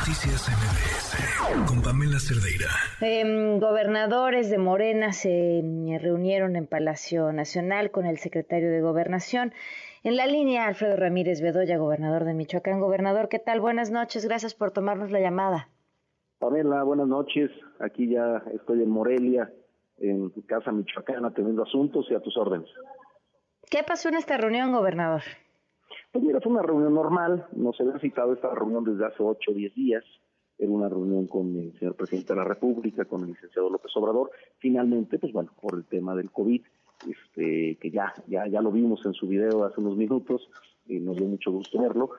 Noticias MBS con Pamela Cerdeira. Em, gobernadores de Morena se reunieron en Palacio Nacional con el secretario de Gobernación. En la línea, Alfredo Ramírez Bedoya, gobernador de Michoacán. Gobernador, ¿qué tal? Buenas noches, gracias por tomarnos la llamada. Pamela, buenas noches. Aquí ya estoy en Morelia, en Casa Michoacán, atendiendo asuntos y a tus órdenes. ¿Qué pasó en esta reunión, gobernador? Pues mira, fue una reunión normal, no se había citado esta reunión desde hace ocho o diez días, era una reunión con el señor presidente de la República, con el licenciado López Obrador, finalmente, pues bueno, por el tema del COVID, este, que ya, ya, ya lo vimos en su video hace unos minutos, y nos dio mucho gusto verlo,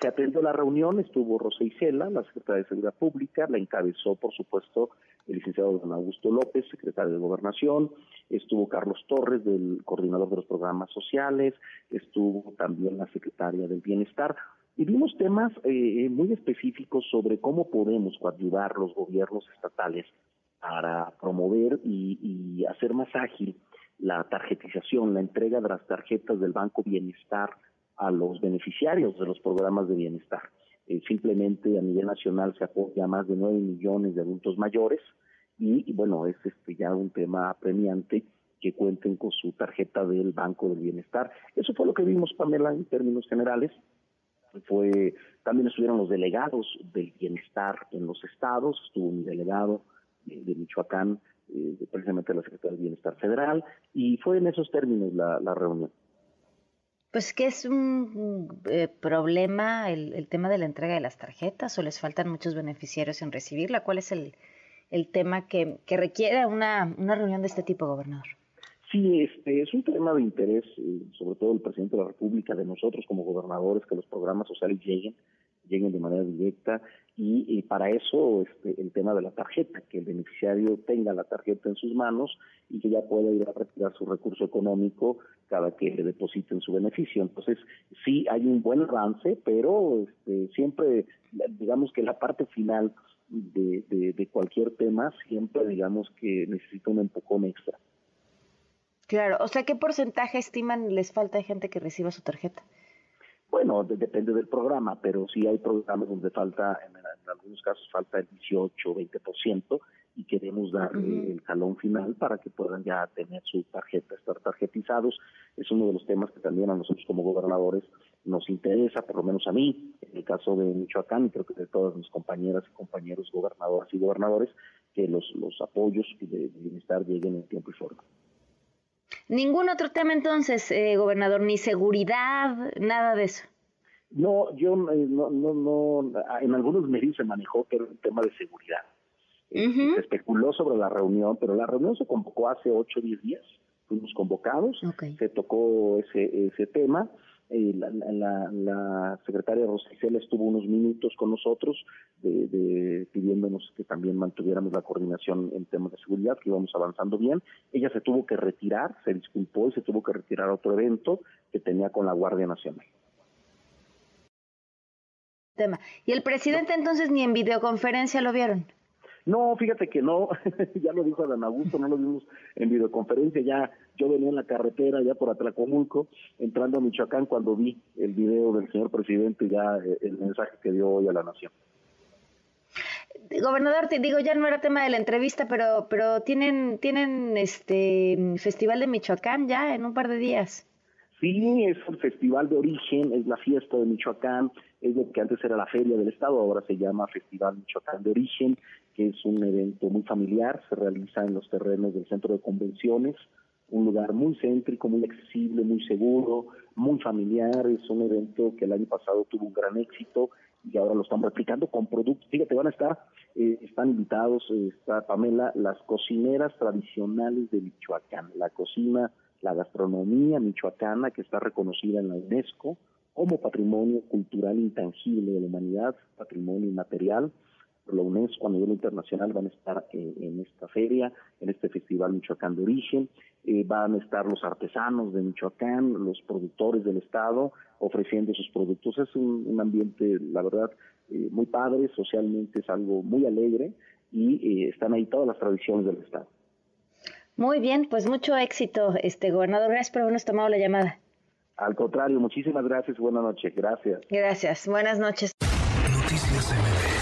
se atendió la reunión, estuvo Rosa Isela, la secretaria de Seguridad Pública, la encabezó, por supuesto, el licenciado don Augusto López, secretario de Gobernación, estuvo Carlos Torres, del coordinador de los programas sociales, estuvo también la secretaria del Bienestar, y vimos temas eh, muy específicos sobre cómo podemos coadyuvar los gobiernos estatales para promover y, y hacer más ágil la tarjetización, la entrega de las tarjetas del Banco Bienestar a los beneficiarios de los programas de bienestar. Eh, simplemente a nivel nacional se apoya a más de 9 millones de adultos mayores y, bueno, es este ya un tema apremiante que cuenten con su tarjeta del Banco del Bienestar. Eso fue lo que vimos, Pamela, en términos generales. Fue También estuvieron los delegados del bienestar en los estados, estuvo un delegado de Michoacán, eh, precisamente la Secretaría del Bienestar Federal, y fue en esos términos la reunión. Pues que es un eh, problema el, tema de la entrega de las tarjetas o les faltan muchos beneficiarios en recibirla. ¿Cuál es el, el tema que, que requiere una, una reunión de este tipo, gobernador? Sí, este es un tema de interés, eh, sobre todo el presidente de la República, de nosotros como gobernadores, que los programas sociales lleguen lleguen de manera directa y, para eso este, el tema de la tarjeta, que el beneficiario tenga la tarjeta en sus manos y que ya pueda ir a retirar su recurso económico cada que le depositen su beneficio. Entonces, sí hay un buen avance, pero este, siempre, digamos que la parte final de, de, cualquier tema, siempre digamos que necesita un empujón extra. Claro, o sea, ¿qué porcentaje estiman les falta de gente que reciba su tarjeta? Bueno, depende del programa, pero sí hay programas donde falta, en, algunos casos falta el 18 o 20% y queremos dar el jalón final para que puedan ya tener su tarjeta, estar tarjetizados. Es uno de los temas que también a nosotros como gobernadores nos interesa, por lo menos a mí, en el caso de Michoacán, y creo que de todas mis compañeras y compañeros gobernadoras y gobernadores, que los, los apoyos de bienestar lleguen en tiempo y forma. Ningún otro tema entonces, eh, gobernador, ni seguridad, nada de eso. No, yo eh, no, no, no, en algunos medios se manejó que era un tema de seguridad. Eh, se especuló sobre la reunión, pero la reunión se convocó hace ocho o diez días, fuimos convocados, se tocó ese, ese tema eh, la, la, la, secretaria Rosicela estuvo unos minutos con nosotros de, pidiéndonos que también mantuviéramos la coordinación en temas de seguridad, que íbamos avanzando bien. Ella se tuvo que retirar, se disculpó y se tuvo que retirar a otro evento que tenía con la Guardia Nacional. Tema. ¿Y el presidente entonces ni en videoconferencia lo vieron? No, fíjate que no, ya lo dijo Adán Augusto, no lo vimos en videoconferencia, ya yo venía en la carretera ya por Atlacomulco, entrando a Michoacán cuando vi el video del señor presidente y ya eh, el mensaje que dio hoy a la nación. Gobernador, te digo, ya no era tema de la entrevista, pero pero tienen tienen este Festival de Michoacán ya en un par de días. Sí, es el festival de origen, es la fiesta de Michoacán, es lo que antes era la feria del estado, ahora se llama Festival Michoacán de origen, que es un evento muy familiar, se realiza en los terrenos del centro de convenciones, un lugar muy céntrico, muy accesible, muy seguro, muy familiar, es un evento que el año pasado tuvo un gran éxito y ahora lo están replicando con productos, fíjate, van a estar, eh, están invitados, eh, está Pamela, las cocineras tradicionales de Michoacán, la cocina la gastronomía michoacana que está reconocida en la UNESCO como patrimonio cultural intangible de la humanidad, patrimonio inmaterial. La UNESCO a nivel internacional van a estar en, esta feria, en este Festival Michoacán de Origen. Eh, van a estar los artesanos de Michoacán, los productores del Estado, ofreciendo sus productos. Es un, ambiente, la verdad, eh, muy padre, socialmente es algo muy alegre y eh, están ahí todas las tradiciones del Estado. Muy bien, pues mucho éxito, este gobernador. Gracias por habernos tomado la llamada. Al contrario, muchísimas gracias. Buenas noches. Gracias. Gracias. Buenas noches. Noticias